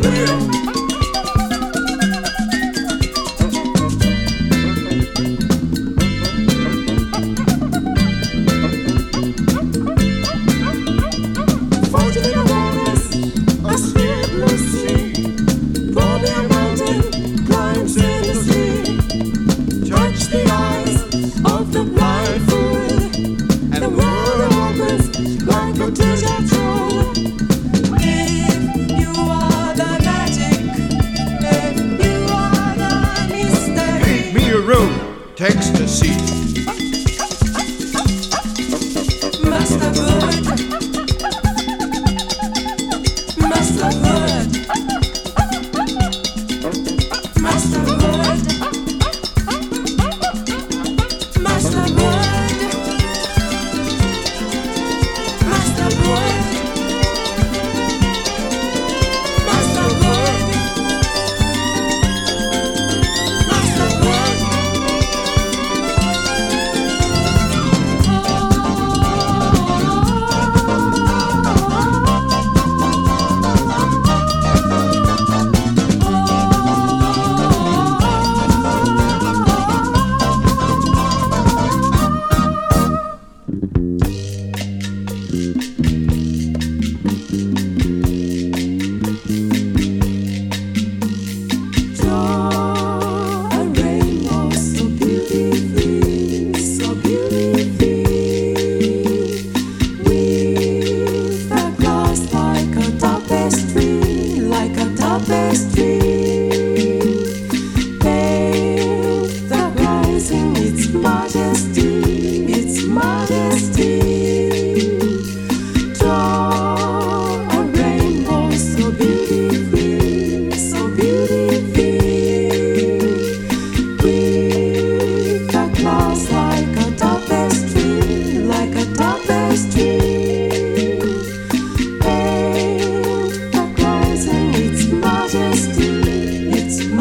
real. Ecstasy. to see.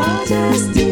majesty.